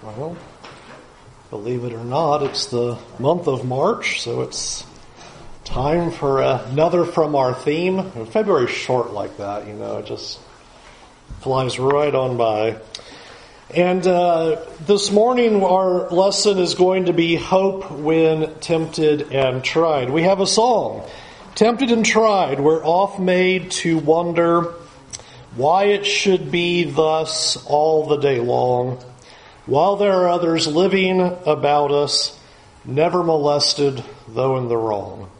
Well, believe it or not, it's the month of March, so it's time for another from our theme. February's short like that, you know, it just flies right on by. And uh, this morning, our lesson is going to be Hope When Tempted and Tried. We have a song, Tempted and Tried. We're off made to wonder why it should be thus all the day long while there are others living about us, never molested, though in the wrong.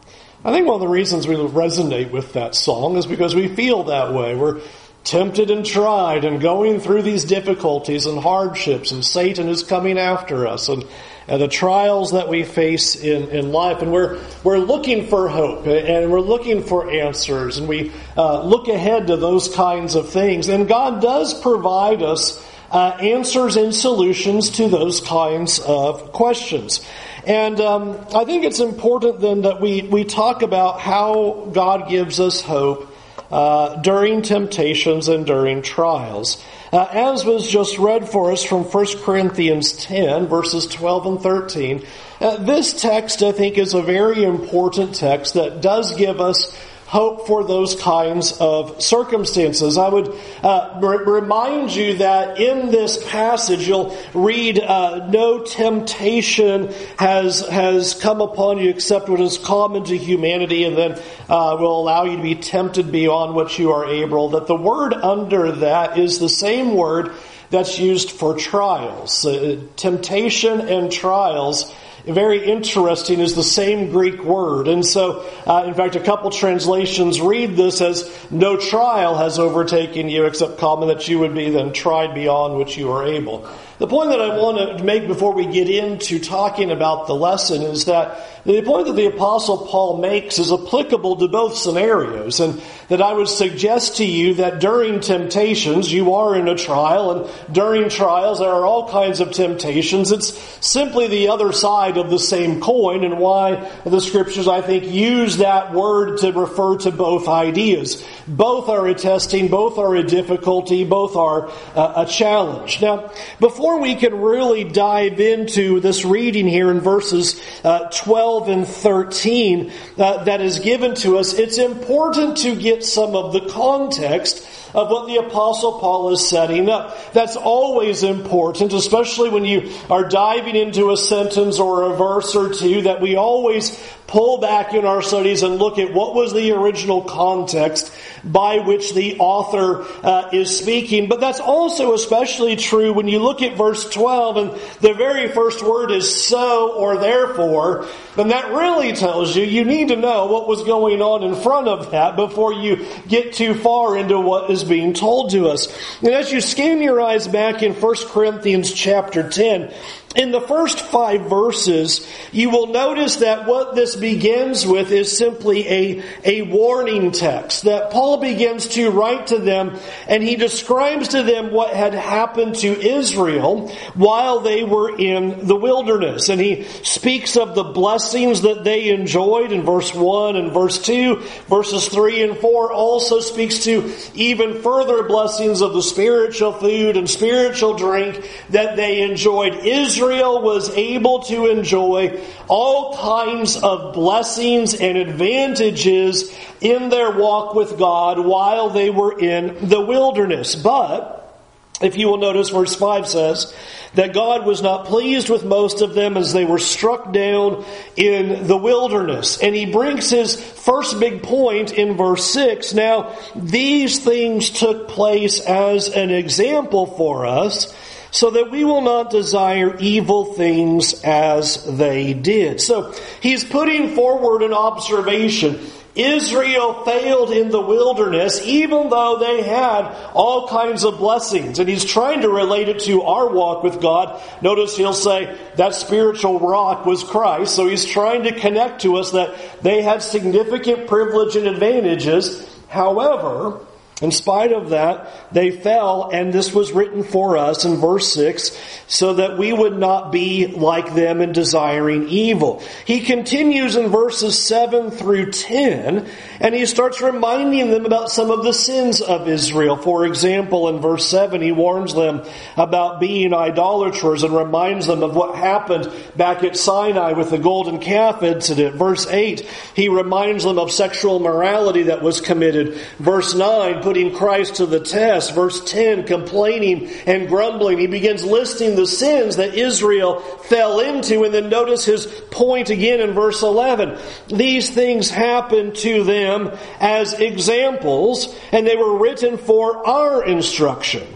I think one of the reasons we resonate with that song is because we feel that way. We're tempted and tried and going through these difficulties and hardships and Satan is coming after us and, and the trials that we face in, in life. And we're, we're looking for hope and we're looking for answers and we uh, look ahead to those kinds of things. And God does provide us uh, answers and solutions to those kinds of questions. And um, I think it's important then that we, we talk about how God gives us hope uh, during temptations and during trials. Uh, as was just read for us from 1 Corinthians 10, verses 12 and 13, uh, this text, I think, is a very important text that does give us hope for those kinds of circumstances. I would uh, remind you that in this passage you'll read, uh, "No temptation has has come upon you except what is common to humanity," and then uh, will allow you to be tempted beyond what you are able. That the word under that is the same word that's used for trials, uh, temptation and trials very interesting is the same Greek word. And so, uh, in fact, a couple translations read this as no trial has overtaken you except common that you would be then tried beyond which you are able. The point that I want to make before we get into talking about the lesson is that the point that the apostle Paul makes is applicable to both scenarios and that I would suggest to you that during temptations, you are in a trial and during trials there are all kinds of temptations. It's simply the other side of the same coin and why the scriptures I think use that word to refer to both ideas. Both are a testing, both are a difficulty, both are uh, a challenge. Now, before before we can really dive into this reading here in verses uh, 12 and 13 uh, that is given to us, it's important to get some of the context of what the apostle Paul is setting up. That's always important, especially when you are diving into a sentence or a verse or two that we always pull back in our studies and look at what was the original context by which the author uh, is speaking. But that's also especially true when you look at verse 12 and the very first word is so or therefore. Then that really tells you you need to know what was going on in front of that before you get too far into what is being told to us. And as you scan your eyes back in 1 Corinthians chapter 10, in the first five verses, you will notice that what this begins with is simply a, a warning text. That Paul begins to write to them and he describes to them what had happened to Israel while they were in the wilderness. And he speaks of the blessings that they enjoyed in verse 1 and verse 2. Verses 3 and 4 also speaks to even further blessings of the spiritual food and spiritual drink that they enjoyed. Israel Israel was able to enjoy all kinds of blessings and advantages in their walk with God while they were in the wilderness. But, if you will notice, verse 5 says that God was not pleased with most of them as they were struck down in the wilderness. And he brings his first big point in verse 6. Now, these things took place as an example for us so that we will not desire evil things as they did. So he's putting forward an observation. Israel failed in the wilderness even though they had all kinds of blessings. And he's trying to relate it to our walk with God. Notice he'll say that spiritual rock was Christ. So he's trying to connect to us that they had significant privilege and advantages. However, In spite of that, they fell, and this was written for us in verse 6, so that we would not be like them in desiring evil. He continues in verses 7 through 10, and he starts reminding them about some of the sins of Israel. For example, in verse 7, he warns them about being idolaters and reminds them of what happened back at Sinai with the golden calf incident. Verse 8, he reminds them of sexual morality that was committed. Verse 9, putting Christ to the test. Verse 10, complaining and grumbling. He begins listing the sins that Israel fell into. And then notice his point again in verse 11. These things happened to them as examples, and they were written for our instruction,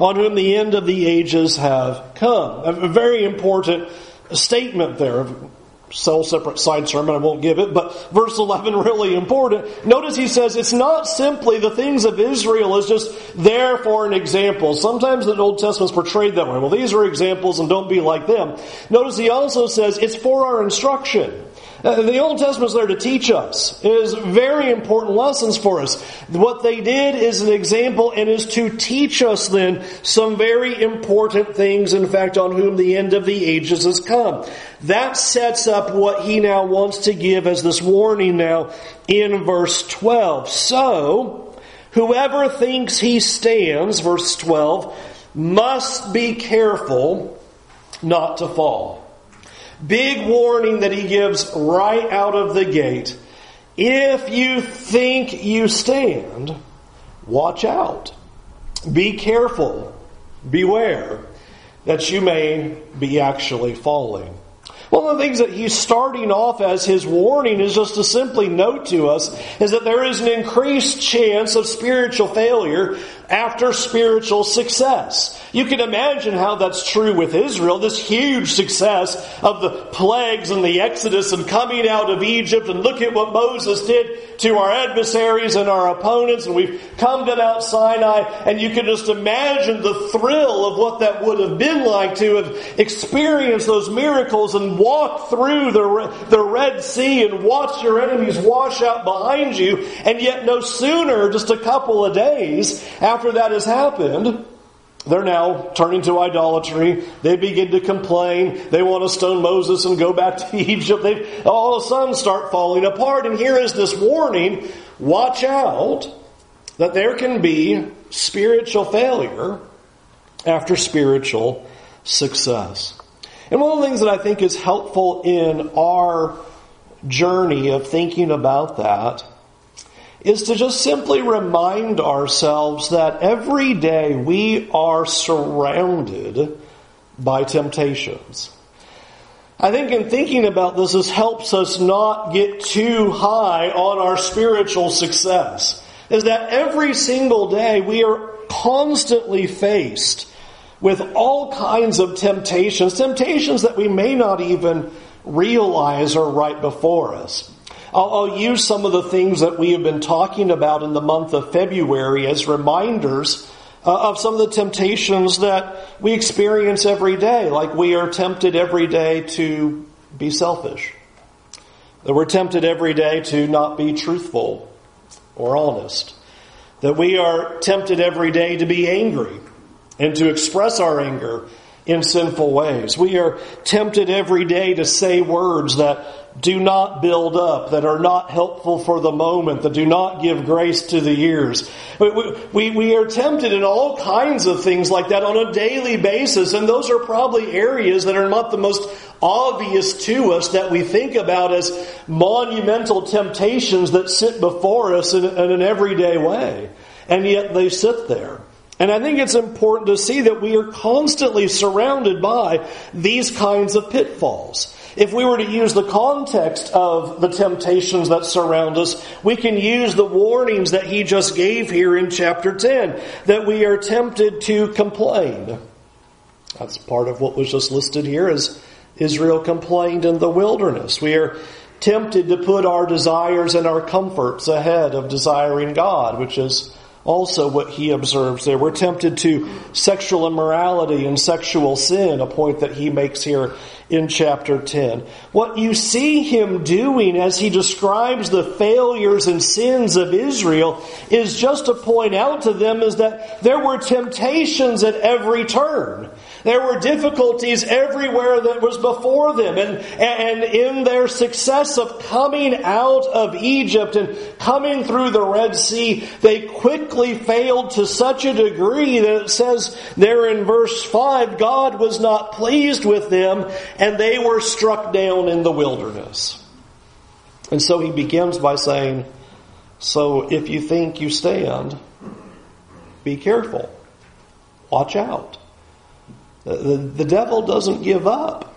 on whom the end of the ages have come. A very important statement there sell separate side sermon, I won't give it, but verse 11 really important. Notice he says it's not simply the things of Israel is just there for an example. Sometimes the Old Testament's portrayed that way. Well, these are examples and don't be like them. Notice he also says it's for our instruction. Uh, the Old Testament is there to teach us. It is very important lessons for us. What they did is an example and is to teach us then some very important things, in fact, on whom the end of the ages has come. That sets up what he now wants to give as this warning now in verse 12. So, whoever thinks he stands, verse 12, must be careful not to fall. Big warning that he gives right out of the gate. If you think you stand, watch out. Be careful. Beware that you may be actually falling. One of the things that he's starting off as his warning is just to simply note to us is that there is an increased chance of spiritual failure after spiritual success. You can imagine how that's true with Israel, this huge success of the plagues and the Exodus and coming out of Egypt and look at what Moses did to our adversaries and our opponents and we've come to Mount Sinai and you can just imagine the thrill of what that would have been like to have experienced those miracles and walked through the, the Red Sea and watch your enemies wash out behind you and yet no sooner, just a couple of days after that has happened, they're now turning to idolatry. They begin to complain. They want to stone Moses and go back to Egypt. They all of a sudden start falling apart. And here is this warning watch out that there can be spiritual failure after spiritual success. And one of the things that I think is helpful in our journey of thinking about that is to just simply remind ourselves that every day we are surrounded by temptations. I think in thinking about this, this helps us not get too high on our spiritual success. Is that every single day we are constantly faced with all kinds of temptations, temptations that we may not even realize are right before us. I'll, I'll use some of the things that we have been talking about in the month of February as reminders uh, of some of the temptations that we experience every day, like we are tempted every day to be selfish. That we're tempted every day to not be truthful or honest. That we are tempted every day to be angry and to express our anger in sinful ways. We are tempted every day to say words that do not build up, that are not helpful for the moment, that do not give grace to the ears. We, we, we are tempted in all kinds of things like that on a daily basis, and those are probably areas that are not the most obvious to us that we think about as monumental temptations that sit before us in, in an everyday way. And yet they sit there. And I think it's important to see that we are constantly surrounded by these kinds of pitfalls. If we were to use the context of the temptations that surround us, we can use the warnings that he just gave here in chapter 10, that we are tempted to complain. That's part of what was just listed here as Israel complained in the wilderness. We are tempted to put our desires and our comforts ahead of desiring God, which is also what he observes there. We're tempted to sexual immorality and sexual sin, a point that he makes here in chapter 10. What you see him doing as he describes the failures and sins of Israel is just to point out to them is that there were temptations at every turn. There were difficulties everywhere that was before them. And, and in their success of coming out of Egypt and coming through the Red Sea, they quickly failed to such a degree that it says there in verse 5, God was not pleased with them and they were struck down in the wilderness. And so he begins by saying, So if you think you stand, be careful. Watch out. The, the devil doesn't give up.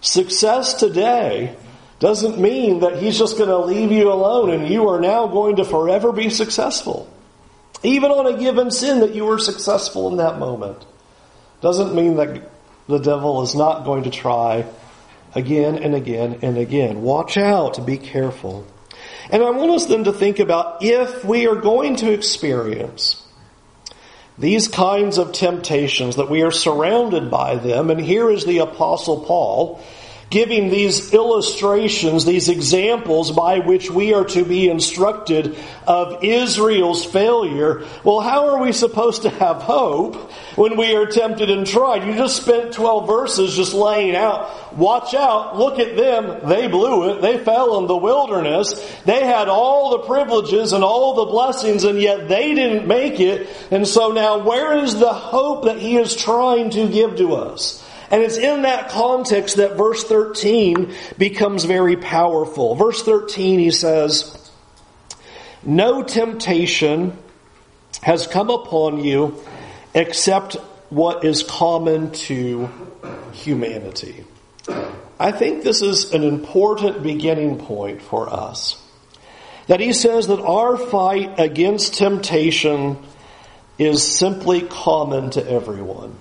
Success today doesn't mean that he's just going to leave you alone and you are now going to forever be successful. Even on a given sin that you were successful in that moment. Doesn't mean that the devil is not going to try again and again and again. Watch out, be careful. And I want us then to think about if we are going to experience these kinds of temptations that we are surrounded by them, and here is the apostle Paul giving these illustrations, these examples by which we are to be instructed of Israel's failure. Well, how are we supposed to have hope when we are tempted and tried? You just spent 12 verses just laying out, watch out, look at them, they blew it, they fell in the wilderness, they had all the privileges and all the blessings and yet they didn't make it. And so now where is the hope that he is trying to give to us? And it's in that context that verse 13 becomes very powerful. Verse 13, he says, No temptation has come upon you except what is common to humanity. I think this is an important beginning point for us. That he says that our fight against temptation is simply common to everyone.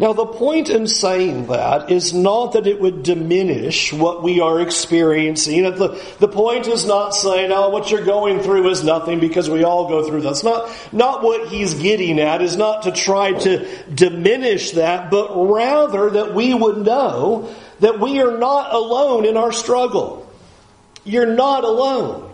Now, the point in saying that is not that it would diminish what we are experiencing. The, the point is not saying, oh, what you're going through is nothing because we all go through that. That's not, not what he's getting at, is not to try to diminish that, but rather that we would know that we are not alone in our struggle. You're not alone.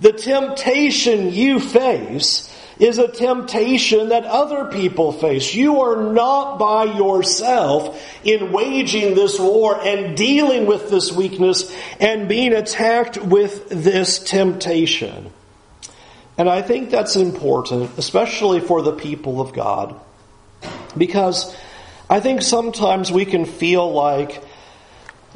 The temptation you face is a temptation that other people face. You are not by yourself in waging this war and dealing with this weakness and being attacked with this temptation. And I think that's important, especially for the people of God, because I think sometimes we can feel like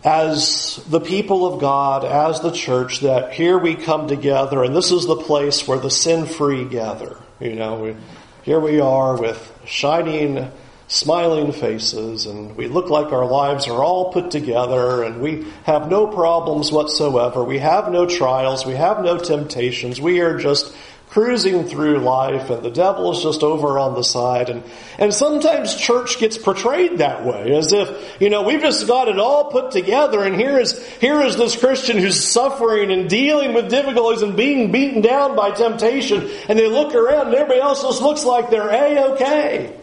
as the people of God, as the church, that here we come together and this is the place where the sin free gather. You know, we, here we are with shining, smiling faces, and we look like our lives are all put together, and we have no problems whatsoever. We have no trials. We have no temptations. We are just cruising through life and the devil is just over on the side. And and sometimes church gets portrayed that way as if you know we've just got it all put together and here is here is this christian who's suffering and dealing with difficulties and being beaten down by temptation. And they look around and everybody else just looks like they're a-okay.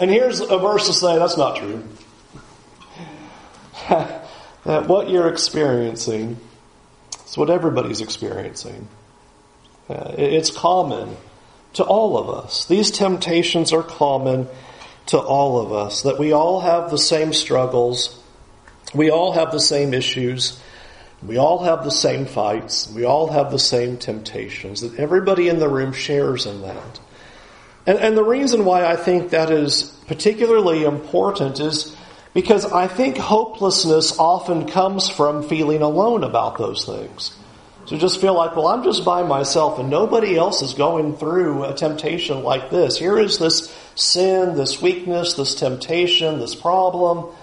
And here's a verse to say that's not true. That what you're experiencing is what everybody's experiencing uh, it's common to all of us. These temptations are common to all of us, that we all have the same struggles, we all have the same issues, we all have the same fights, we all have the same temptations, that everybody in the room shares in that. And, and the reason why I think that is particularly important is because I think hopelessness often comes from feeling alone about those things. To just feel like, well, I'm just by myself and nobody else is going through a temptation like this. Here is this sin, this weakness, this temptation, this problem,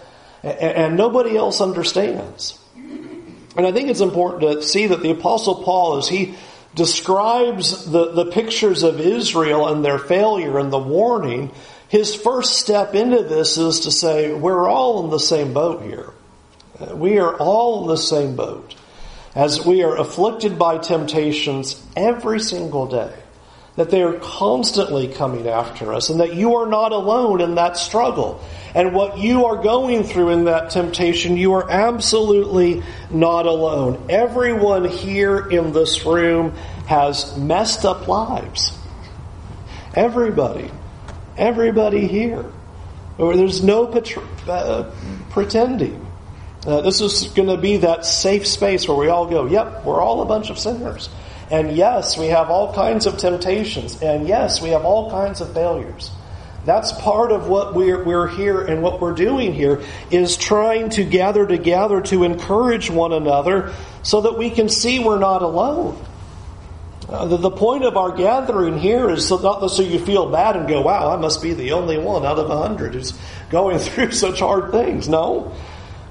and, nobody else understands. And I think it's important to see that the Apostle Paul, as he describes the, the pictures of Israel and their failure and the warning, his first step into this is to say, we're all in the same boat here. We are all in the same boat as we are afflicted by temptations every single day, that they are constantly coming after us, and that you are not alone in that struggle. and what you are going through in that temptation, you are absolutely not alone. Everyone here in this room has messed up lives. Everybody. Everybody here. There's no uh, pretending. Uh, this is going to be that safe space where we all go, yep, we're all a bunch of sinners. And yes, we have all kinds of temptations. And yes, we have all kinds of failures. That's part of what we're, we're here and what we're doing here is trying to gather together to encourage one another so that we can see we're not alone. Uh, the, the, point of our gathering here is so not so you feel bad and go, wow, I must be the only one out of a hundred who's going through such hard things. No.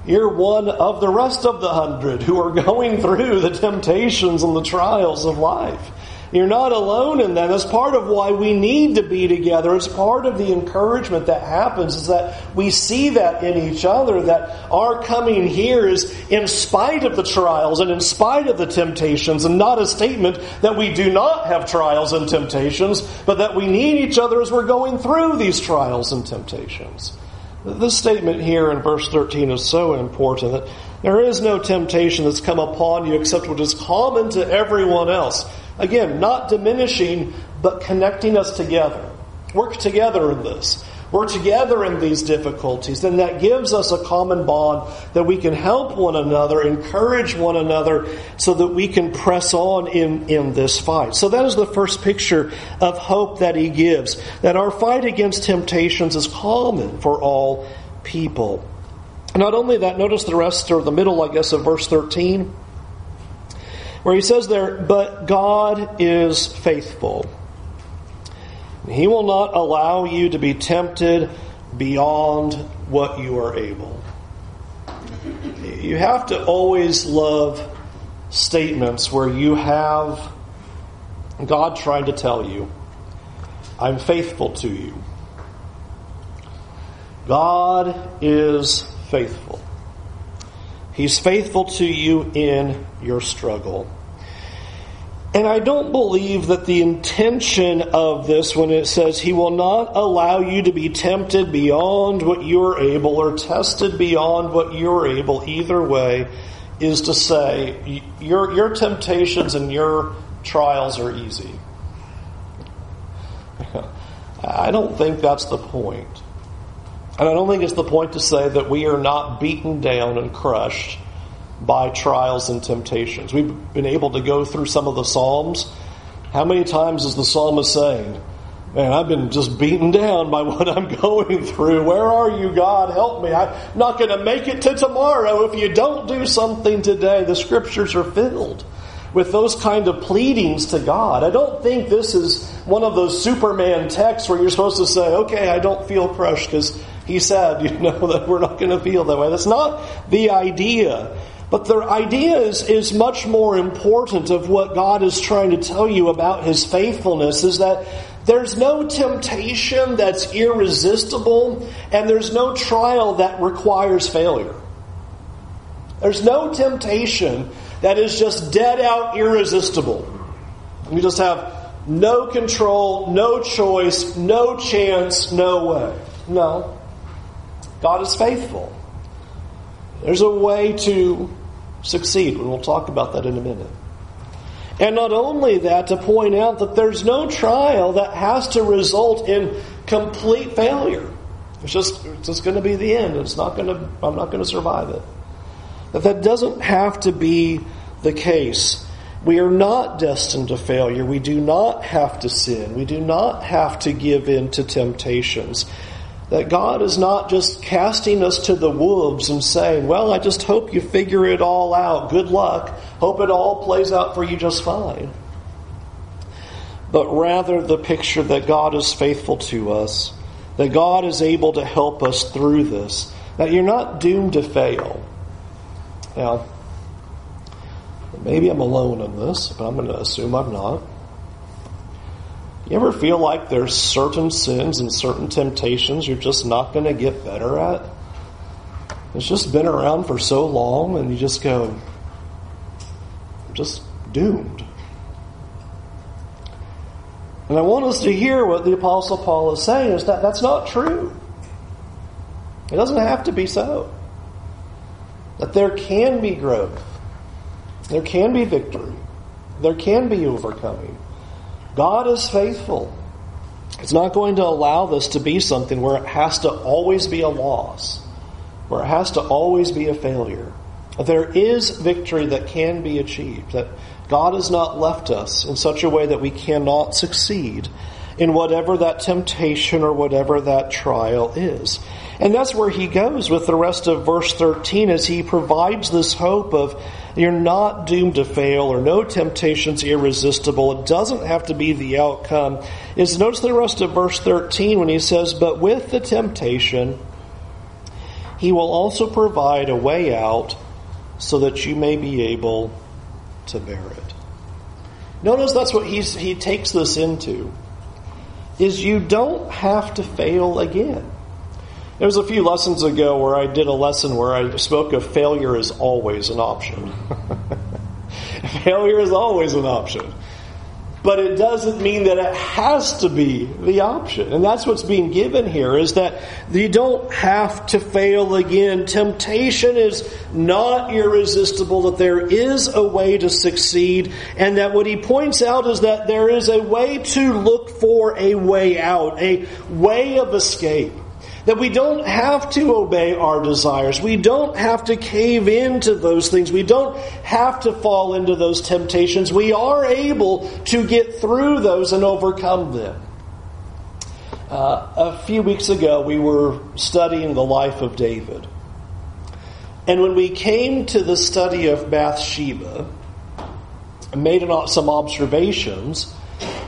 You're one of the rest of the hundred who are going through the temptations and the trials of life. You're not alone in that. That's part of why we need to be together. It's part of the encouragement that happens is that we see that in each other, that our coming here is in spite of the trials and in spite of the temptations, and not a statement that we do not have trials and temptations, but that we need each other as we're going through these trials and temptations. This statement here in verse 13 is so important that there is no temptation that's come upon you except what is common to everyone else. Again, not diminishing, but connecting us together. Work together in this. Work together in these difficulties. Then that gives us a common bond that we can help one another, encourage one another, so that we can press on in, in this fight. So that is the first picture of hope that he gives. That our fight against temptations is common for all people. Not only that, notice the rest or the middle, I guess, of verse 13 where he says there, But God is faithful. He will not allow you to be tempted beyond what you are able. You have to always love statements where you have God trying to tell you, I'm faithful to you. God is faithful. He's faithful to you in your struggle. And I don't believe that the intention of this, when it says He will not allow you to be tempted beyond what you're able or tested beyond what you're able, either way, is to say your, your temptations and your trials are easy. I don't think that's the point. And I don't think it's the point to say that we are not beaten down and crushed by trials and temptations. We've been able to go through some of the Psalms. How many times is the psalmist saying, Man, I've been just beaten down by what I'm going through. Where are you, God? Help me. I'm not going to make it to tomorrow if you don't do something today. The scriptures are filled with those kind of pleadings to God. I don't think this is one of those Superman texts where you're supposed to say, okay, I don't feel crushed because he said, you know, that we're not going to feel that way. That's not the idea. But the idea is, is much more important of what God is trying to tell you about His faithfulness is that there's no temptation that's irresistible and there's no trial that requires failure. There's no temptation that is just dead out irresistible. You just have no control, no choice, no chance, no way. No. God is faithful. There's a way to succeed, and we'll talk about that in a minute. And not only that, to point out that there's no trial that has to result in complete failure. It's just, it's just going to be the end. It's not going to, I'm not going to survive it. That that doesn't have to be the case. We are not destined to failure. We do not have to sin. We do not have to give in to temptations. That God is not just casting us to the wolves and saying, well, I just hope you figure it all out. Good luck. Hope it all plays out for you just fine. But rather the picture that God is faithful to us, that God is able to help us through this, that you're not doomed to fail. Now, maybe I'm alone in this, but I'm going to assume I'm not. You ever feel like there's certain sins and certain temptations you're just not going to get better at? It's just been around for so long, and you just go, just doomed. And I want us to hear what the Apostle Paul is saying is that that's not true. It doesn't have to be so. That there can be growth. There can be victory. There can be overcoming. God is faithful. It's not going to allow this to be something where it has to always be a loss, where it has to always be a failure. There is victory that can be achieved, that God has not left us in such a way that we cannot succeed in whatever that temptation or whatever that trial is. And that's where he goes with the rest of verse 13 as he provides this hope of you're not doomed to fail or no temptation's irresistible. It doesn't have to be the outcome. Is notice the rest of verse 13 when he says, But with the temptation, he will also provide a way out so that you may be able to bear it. Notice that's what he's, he takes this into is you don't have to fail again. There was a few lessons ago where I did a lesson where I spoke of failure is always an option. failure is always an option. But it doesn't mean that it has to be the option. And that's what's being given here is that you don't have to fail again. Temptation is not irresistible, that there is a way to succeed, and that what he points out is that there is a way to look for a way out, a way of escape. That we don't have to obey our desires. We don't have to cave into those things. We don't have to fall into those temptations. We are able to get through those and overcome them. Uh, a few weeks ago, we were studying the life of David. And when we came to the study of Bathsheba, I made some observations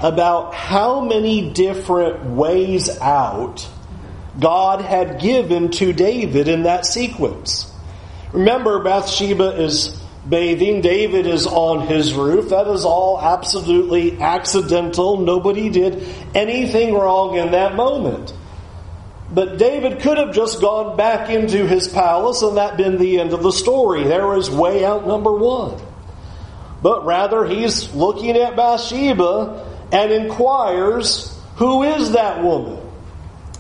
about how many different ways out God had given to David in that sequence. Remember, Bathsheba is bathing. David is on his roof. That is all absolutely accidental. Nobody did anything wrong in that moment. But David could have just gone back into his palace and that been the end of the story. There is way out number one. But rather, he's looking at Bathsheba and inquires, Who is that woman?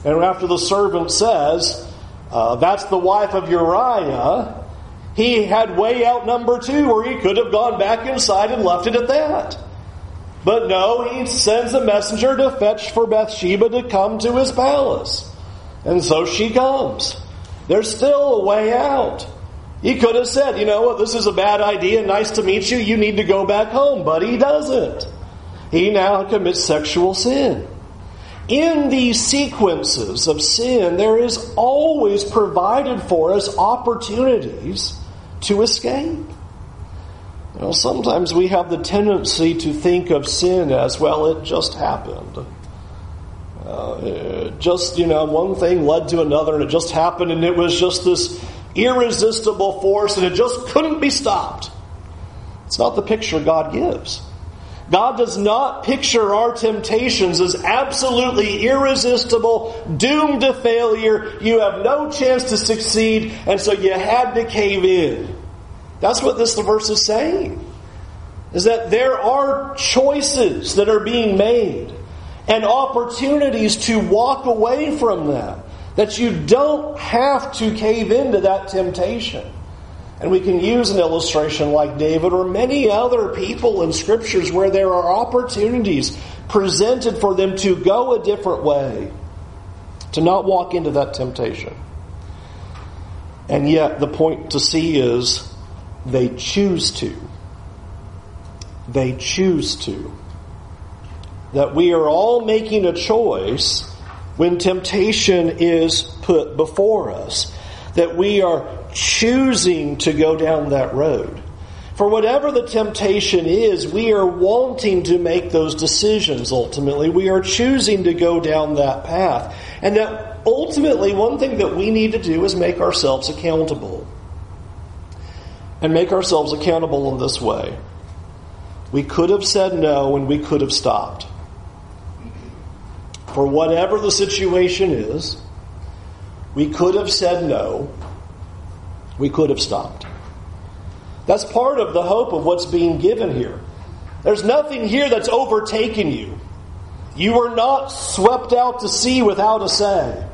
And after the servant says, uh, That's the wife of Uriah, he had way out number two where he could have gone back inside and left it at that. But no, he sends a messenger to fetch for Bathsheba to come to his palace. And so she comes. There's still a way out. He could have said, you know what, this is a bad idea, nice to meet you, you need to go back home. But he doesn't. He now commits sexual sin in these sequences of sin, there is always provided for us opportunities to escape. You sometimes we have the tendency to think of sin as, well, it just happened. Uh, just, you know, one thing led to another and it just happened and it was just this irresistible force and it just couldn't be stopped. It's not the picture God gives. God does not picture our temptations as absolutely irresistible, doomed to failure. You have no chance to succeed, and so you had to cave in. That's what this verse is saying. Is that there are choices that are being made and opportunities to walk away from them. That you don't have to cave into that temptation. And we can use an illustration like David or many other people in scriptures where there are opportunities presented for them to go a different way, to not walk into that temptation. And yet, the point to see is they choose to. They choose to. That we are all making a choice when temptation is put before us. That we are choosing to go down that road. For whatever the temptation is, we are wanting to make those decisions ultimately. We are choosing to go down that path. And that ultimately, one thing that we need to do is make ourselves accountable. And make ourselves accountable in this way. We could have said no and we could have stopped. For whatever the situation is, we could have said no we could have stopped. That's part of the hope of what's being given here. There's nothing here that's overtaken you. You were not swept out to sea without a say.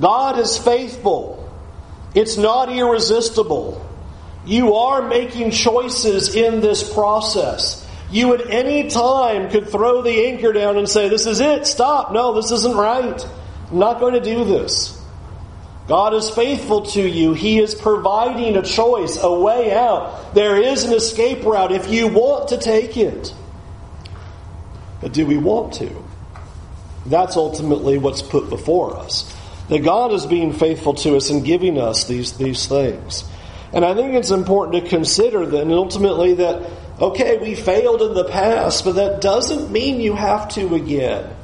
God is faithful. It's not irresistible. You are making choices in this process. You at any time could throw the anchor down and say, This is it, stop. No, this isn't right. I'm not going to do this. God is faithful to you. He is providing a choice, a way out. There is an escape route if you want to take it. But do we want to? That's ultimately what's put before us. That God is being faithful to us and giving us these, these things. And I think it's important to consider then ultimately that, okay, we failed in the past, but that doesn't mean you have to again.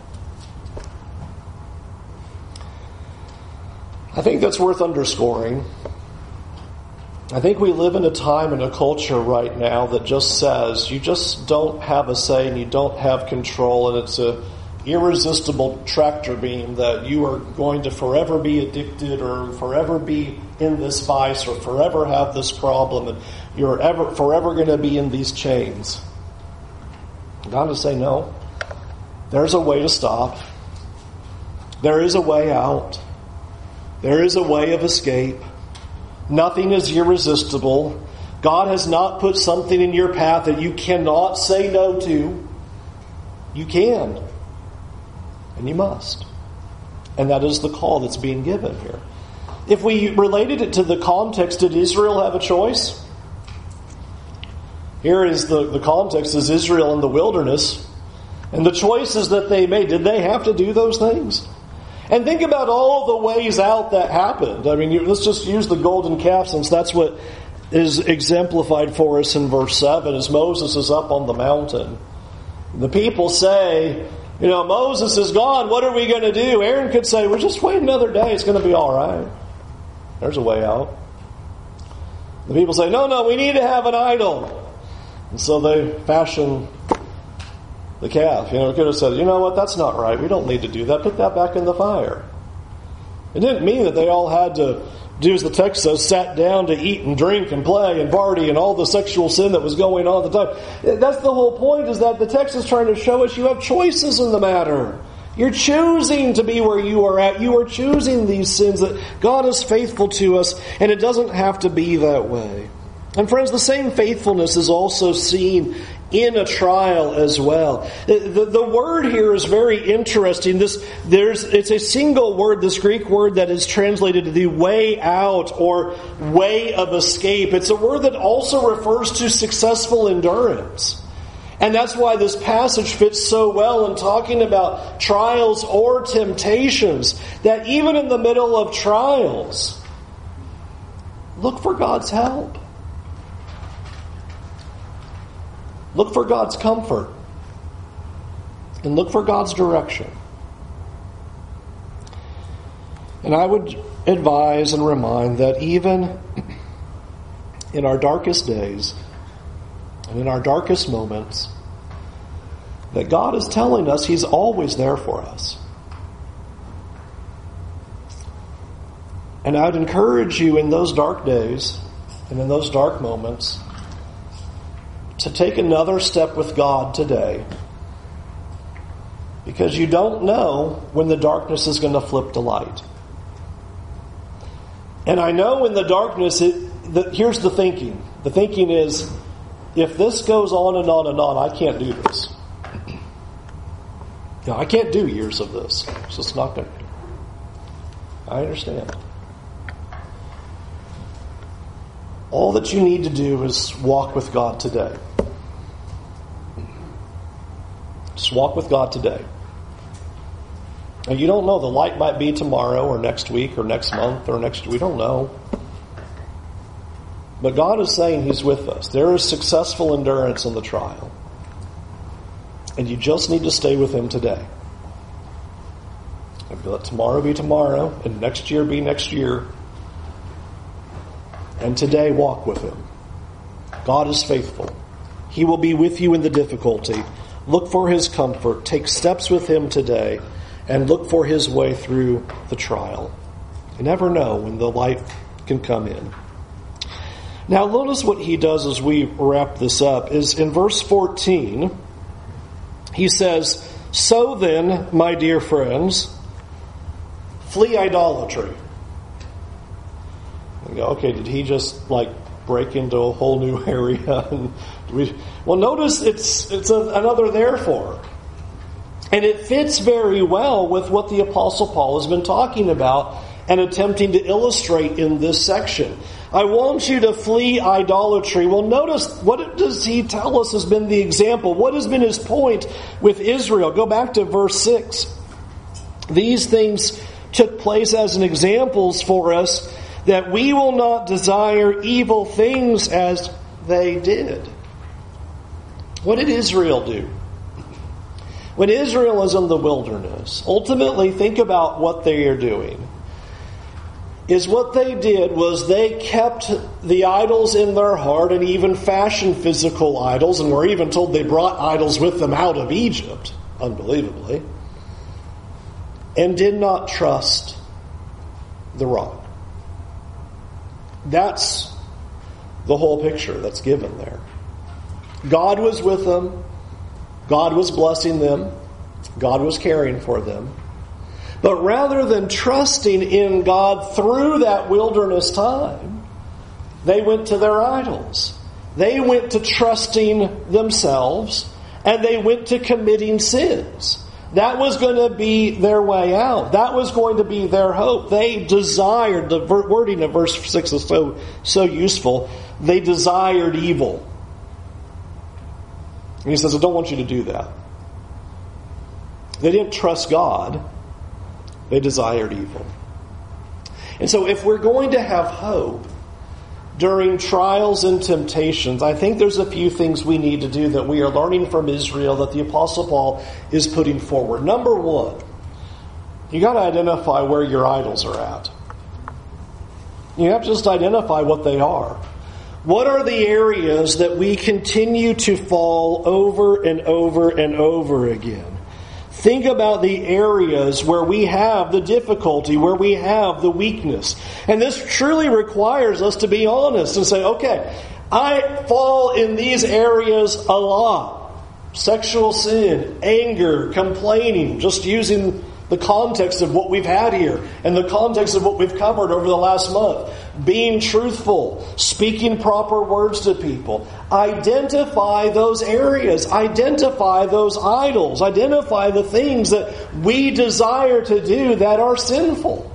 I think that's worth underscoring. I think we live in a time and a culture right now that just says you just don't have a say and you don't have control, and it's a irresistible tractor beam that you are going to forever be addicted or forever be in this vice or forever have this problem and you're ever forever going to be in these chains. God to say no. There's a way to stop. There is a way out. There is a way of escape. Nothing is irresistible. God has not put something in your path that you cannot say no to. You can. And you must. And that is the call that's being given here. If we related it to the context, did Israel have a choice? Here is the, the context is Israel in the wilderness. And the choices that they made, did they have to do those things? And think about all the ways out that happened. I mean, you, let's just use the golden calf since that's what is exemplified for us in verse 7 as Moses is up on the mountain. The people say, you know, Moses is gone. What are we going to do? Aaron could say, well, just wait another day. It's going to be all right. There's a way out. The people say, no, no, we need to have an idol. And so they fashion the calf. You know, could have said, you know what, that's not right. We don't need to do that. Put that back in the fire. It didn't mean that they all had to do as the text says, sat down to eat and drink and play and party and all the sexual sin that was going on at the time. That's the whole point is that the text is trying to show us you have choices in the matter. You're choosing to be where you are at. You are choosing these sins that God is faithful to us, and it doesn't have to be that way. And friends, the same faithfulness is also seen in a trial as well. The, the, word here is very interesting. This, there's, it's a single word, this Greek word that is translated the way out or way of escape. It's a word that also refers to successful endurance. And that's why this passage fits so well in talking about trials or temptations, that even in the middle of trials, look for God's help. Look for God's comfort. And look for God's direction. And I would advise and remind that even in our darkest days and in our darkest moments, that God is telling us He's always there for us. And I would encourage you in those dark days and in those dark moments to take another step with God today. Because you don't know when the darkness is going to flip to light. And I know in the darkness, it, the, here's the thinking. The thinking is, if this goes on and on and on, I can't do this. You know, I can't do years of this. So it's not going to. I understand. All that you need to do is walk with God today. Just walk with God today. And you don't know, the light might be tomorrow or next week or next month or next, we don't know. But God is saying He's with us. There is successful endurance in the trial. And you just need to stay with Him today. And let tomorrow be tomorrow, and next year be next year. And today, walk with Him. God is faithful. He will be with you in the difficulty. Look for His comfort. Take steps with Him today, and look for His way through the trial. You never know when the light can come in. Now, notice what he does as we wrap this up is in verse 14, he says, So then, my dear friends, flee idolatry. Go, okay, did he just like break into a whole new area? and we, well, notice it's it's a, another therefore, and it fits very well with what the Apostle Paul has been talking about and attempting to illustrate in this section. I want you to flee idolatry. Well, notice what does he tell us has been the example? What has been his point with Israel? Go back to verse 6. These things took place as an examples for us that we will not desire evil things as they did. What did Israel do? When Israel is in the wilderness, ultimately think about what they are doing. Is what they did was they kept the idols in their heart and even fashioned physical idols, and we're even told they brought idols with them out of Egypt, unbelievably, and did not trust the rock. That's the whole picture that's given there. God was with them. God was blessing them. God was caring for them. But rather than trusting in God through that wilderness time, they went to their idols. They went to trusting themselves and they went to committing sins. That was going to be their way out. That was going to be their hope. They desired, the wording of verse 6 is so, so useful. They desired evil. And he says, I don't want you to do that. They didn't trust God, they desired evil. And so, if we're going to have hope, during trials and temptations, I think there's a few things we need to do that we are learning from Israel that the Apostle Paul is putting forward. Number one, you got to identify where your idols are at. You have to just identify what they are. What are the areas that we continue to fall over and over and over again? Think about the areas where we have the difficulty, where we have the weakness. And this truly requires us to be honest and say, okay, I fall in these areas a lot. Sexual sin, anger, complaining, just using the context of what we've had here and the context of what we've covered over the last month. Being truthful, speaking proper words to people. Identify those areas, identify those idols, identify the things that we desire to do that are sinful.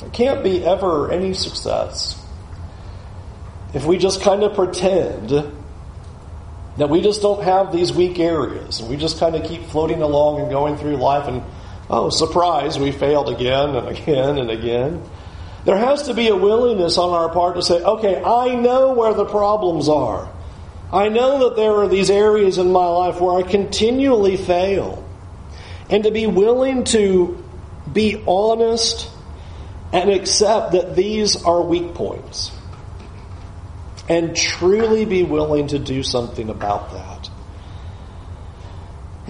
There can't be ever any success if we just kind of pretend that we just don't have these weak areas and we just kind of keep floating along and going through life and Oh, surprise, we failed again and again and again. There has to be a willingness on our part to say, okay, I know where the problems are. I know that there are these areas in my life where I continually fail. And to be willing to be honest and accept that these are weak points. And truly be willing to do something about that.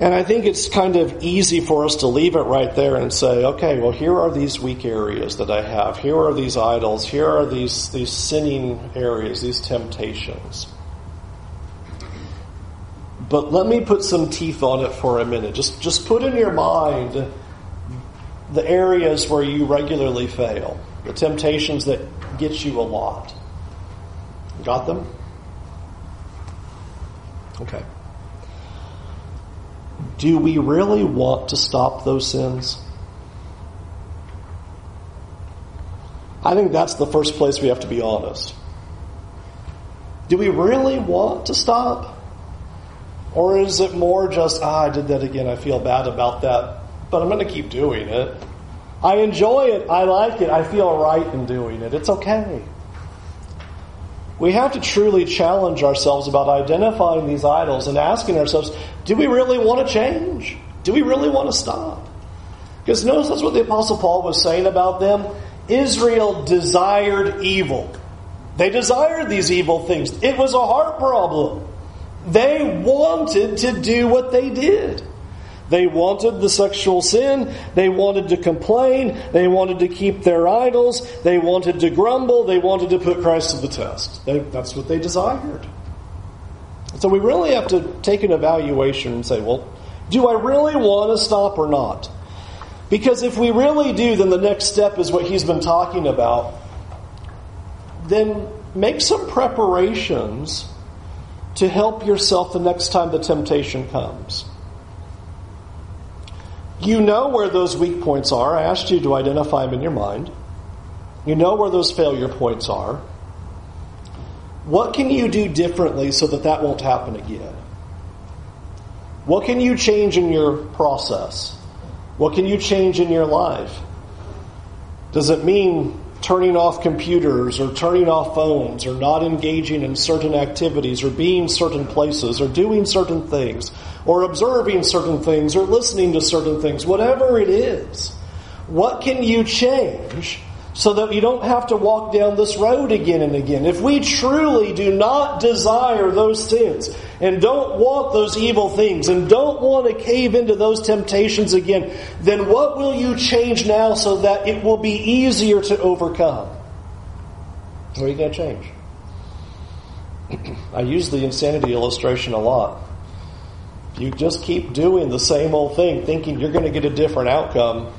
And I think it's kind of easy for us to leave it right there and say, okay, well, here are these weak areas that I have. Here are these idols. Here are these, these sinning areas, these temptations. But let me put some teeth on it for a minute. Just, just put in your mind the areas where you regularly fail, the temptations that get you a lot. Got them? Okay. Do we really want to stop those sins? I think that's the first place we have to be honest. Do we really want to stop? Or is it more just, ah, I did that again, I feel bad about that, but I'm going to keep doing it? I enjoy it, I like it, I feel right in doing it. It's okay. We have to truly challenge ourselves about identifying these idols and asking ourselves, do we really want to change? Do we really want to stop? Because notice that's what the Apostle Paul was saying about them. Israel desired evil. They desired these evil things. It was a heart problem. They wanted to do what they did. They wanted the sexual sin. They wanted to complain. They wanted to keep their idols. They wanted to grumble. They wanted to put Christ to the test. They, that's what they desired. So we really have to take an evaluation and say, well, do I really want to stop or not? Because if we really do, then the next step is what he's been talking about. Then make some preparations to help yourself the next time the temptation comes. You know where those weak points are. I asked you to identify them in your mind. You know where those failure points are. What can you do differently so that that won't happen again? What can you change in your process? What can you change in your life? Does it mean turning off computers or turning off phones or not engaging in certain activities or being certain places or doing certain things or observing certain things or listening to certain things? Whatever it is, what can you change so that you don't have to walk down this road again and again. If we truly do not desire those sins and don't want those evil things and don't want to cave into those temptations again, then what will you change now so that it will be easier to overcome? What are you going to change? I use the insanity illustration a lot. You just keep doing the same old thing, thinking you're going to get a different outcome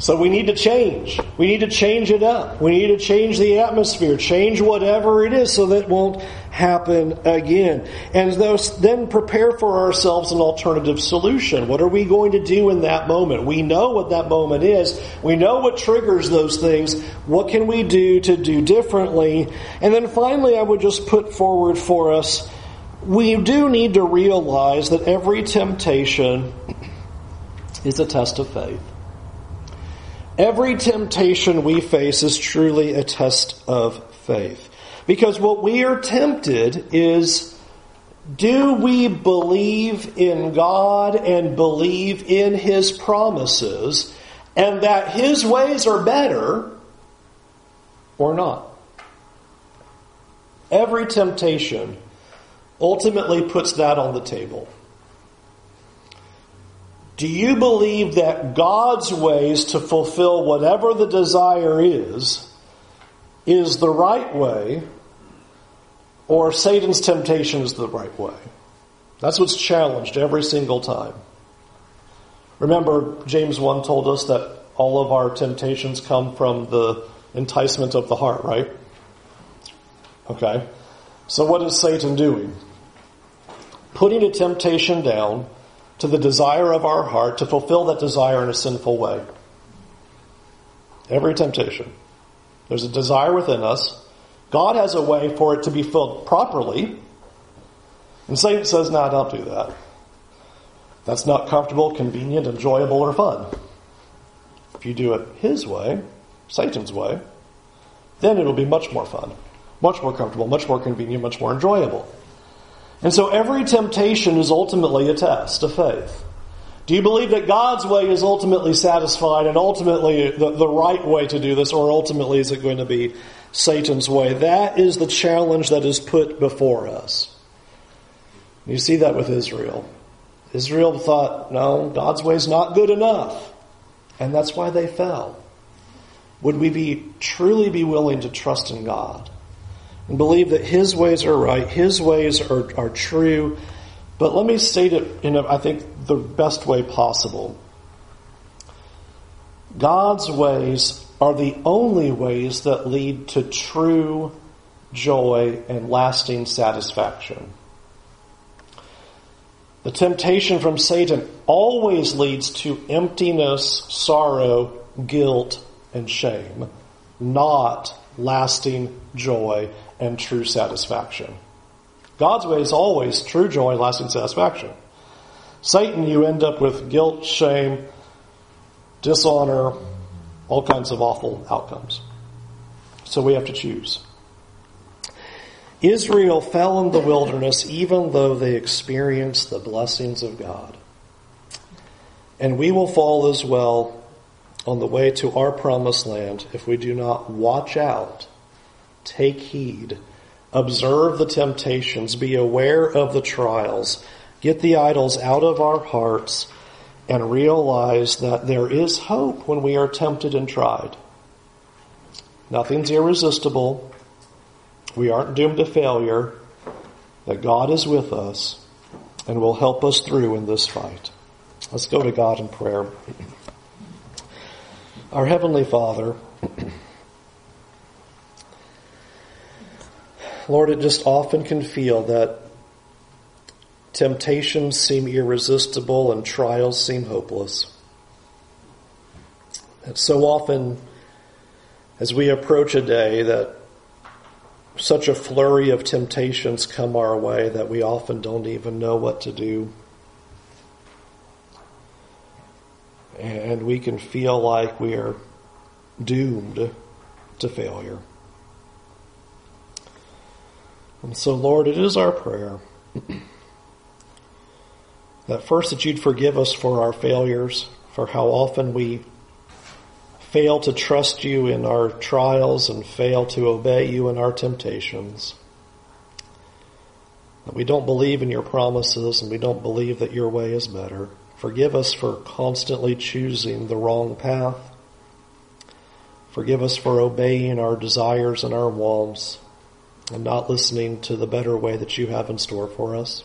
So we need to change. We need to change it up. We need to change the atmosphere, change whatever it is so that it won't happen again. And then prepare for ourselves an alternative solution. What are we going to do in that moment? We know what that moment is. We know what triggers those things. What can we do to do differently? And then finally, I would just put forward for us, we do need to realize that every temptation is a test of faith. Every temptation we face is truly a test of faith. Because what we are tempted is do we believe in God and believe in His promises and that His ways are better or not? Every temptation ultimately puts that on the table. Do you believe that God's ways to fulfill whatever the desire is, is the right way, or Satan's temptation is the right way? That's what's challenged every single time. Remember, James 1 told us that all of our temptations come from the enticement of the heart, right? Okay. So what is Satan doing? Putting a temptation down to the desire of our heart to fulfill that desire in a sinful way. Every temptation. There's a desire within us. God has a way for it to be filled properly. And Satan says, no, don't do that. That's not comfortable, convenient, enjoyable, or fun. If you do it his way, Satan's way, then it'll be much more fun, much more comfortable, much more convenient, much more enjoyable. And so every temptation is ultimately a test of faith. Do you believe that God's way is ultimately satisfied and ultimately the, the right way to do this, or ultimately is it going to be Satan's way? That is the challenge that is put before us. You see that with Israel. Israel thought, no, God's way is not good enough. And that's why they fell. Would we be truly be willing to trust in God? And believe that His ways are right, His ways are, are true. But let me state it in, a, I think, the best way possible. God's ways are the only ways that lead to true joy and lasting satisfaction. The temptation from Satan always leads to emptiness, sorrow, guilt, and shame, not lasting joy and true satisfaction. God's way is always true joy, lasting satisfaction. Satan, you end up with guilt, shame, dishonor, all kinds of awful outcomes. So we have to choose. Israel fell in the wilderness even though they experienced the blessings of God. And we will fall as well on the way to our promised land if we do not watch out Take heed. Observe the temptations. Be aware of the trials. Get the idols out of our hearts and realize that there is hope when we are tempted and tried. Nothing's irresistible. We aren't doomed to failure. That God is with us and will help us through in this fight. Let's go to God in prayer. Our Heavenly Father, Lord, it just often can feel that temptations seem irresistible and trials seem hopeless. And so often, as we approach a day that such a flurry of temptations come our way that we often don't even know what to do. And we can feel like we are doomed to failure. And so, Lord, it is our prayer that first that you'd forgive us for our failures, for how often we fail to trust you in our trials and fail to obey you in our temptations. That we don't believe in your promises and we don't believe that your way is better. Forgive us for constantly choosing the wrong path. Forgive us for obeying our desires and our wants and not listening to the better way that you have in store for us.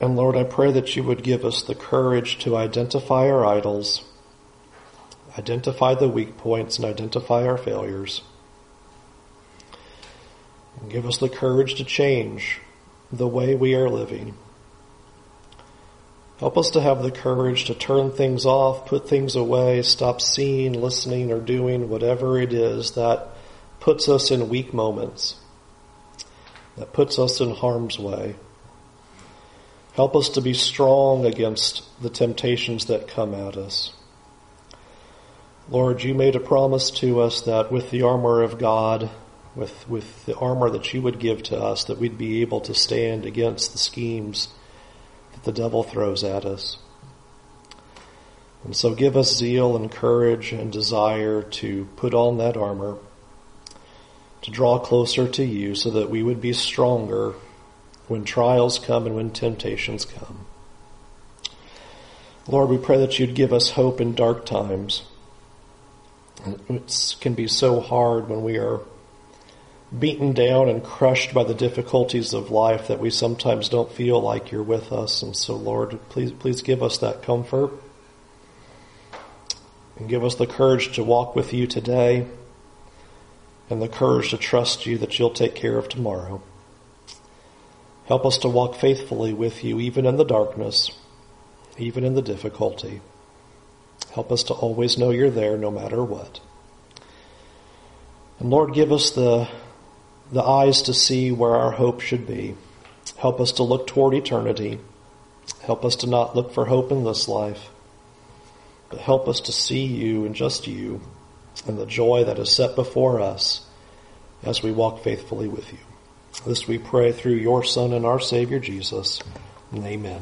And Lord, I pray that you would give us the courage to identify our idols identify the weak points and identify our failures. And give us the courage to change the way we are living. Help us to have the courage to turn things off, put things away, stop seeing, listening, or doing whatever it is that puts us in weak moments, that puts us in harm's way. Help us to be strong against the temptations that come at us. Lord, you made a promise to us that with the armor of God, with, with the armor that you would give to us, that we'd be able to stand against the schemes that the devil throws at us. And so give us zeal and courage and desire to put on that armor, to draw closer to you so that we would be stronger when trials come and when temptations come. Lord, we pray that you'd give us hope in dark times it can be so hard when we are beaten down and crushed by the difficulties of life that we sometimes don't feel like you're with us. And so, Lord, please, please give us that comfort and give us the courage to walk with you today and the courage to trust you that you'll take care of tomorrow. Help us to walk faithfully with you even in the darkness, even in the difficulty. Help us to always know you're there no matter what. And Lord, give us the, the eyes to see where our hope should be. Help us to look toward eternity. Help us to not look for hope in this life, but help us to see you and just you and the joy that is set before us as we walk faithfully with you. This we pray through your Son and our Savior Jesus. Amen.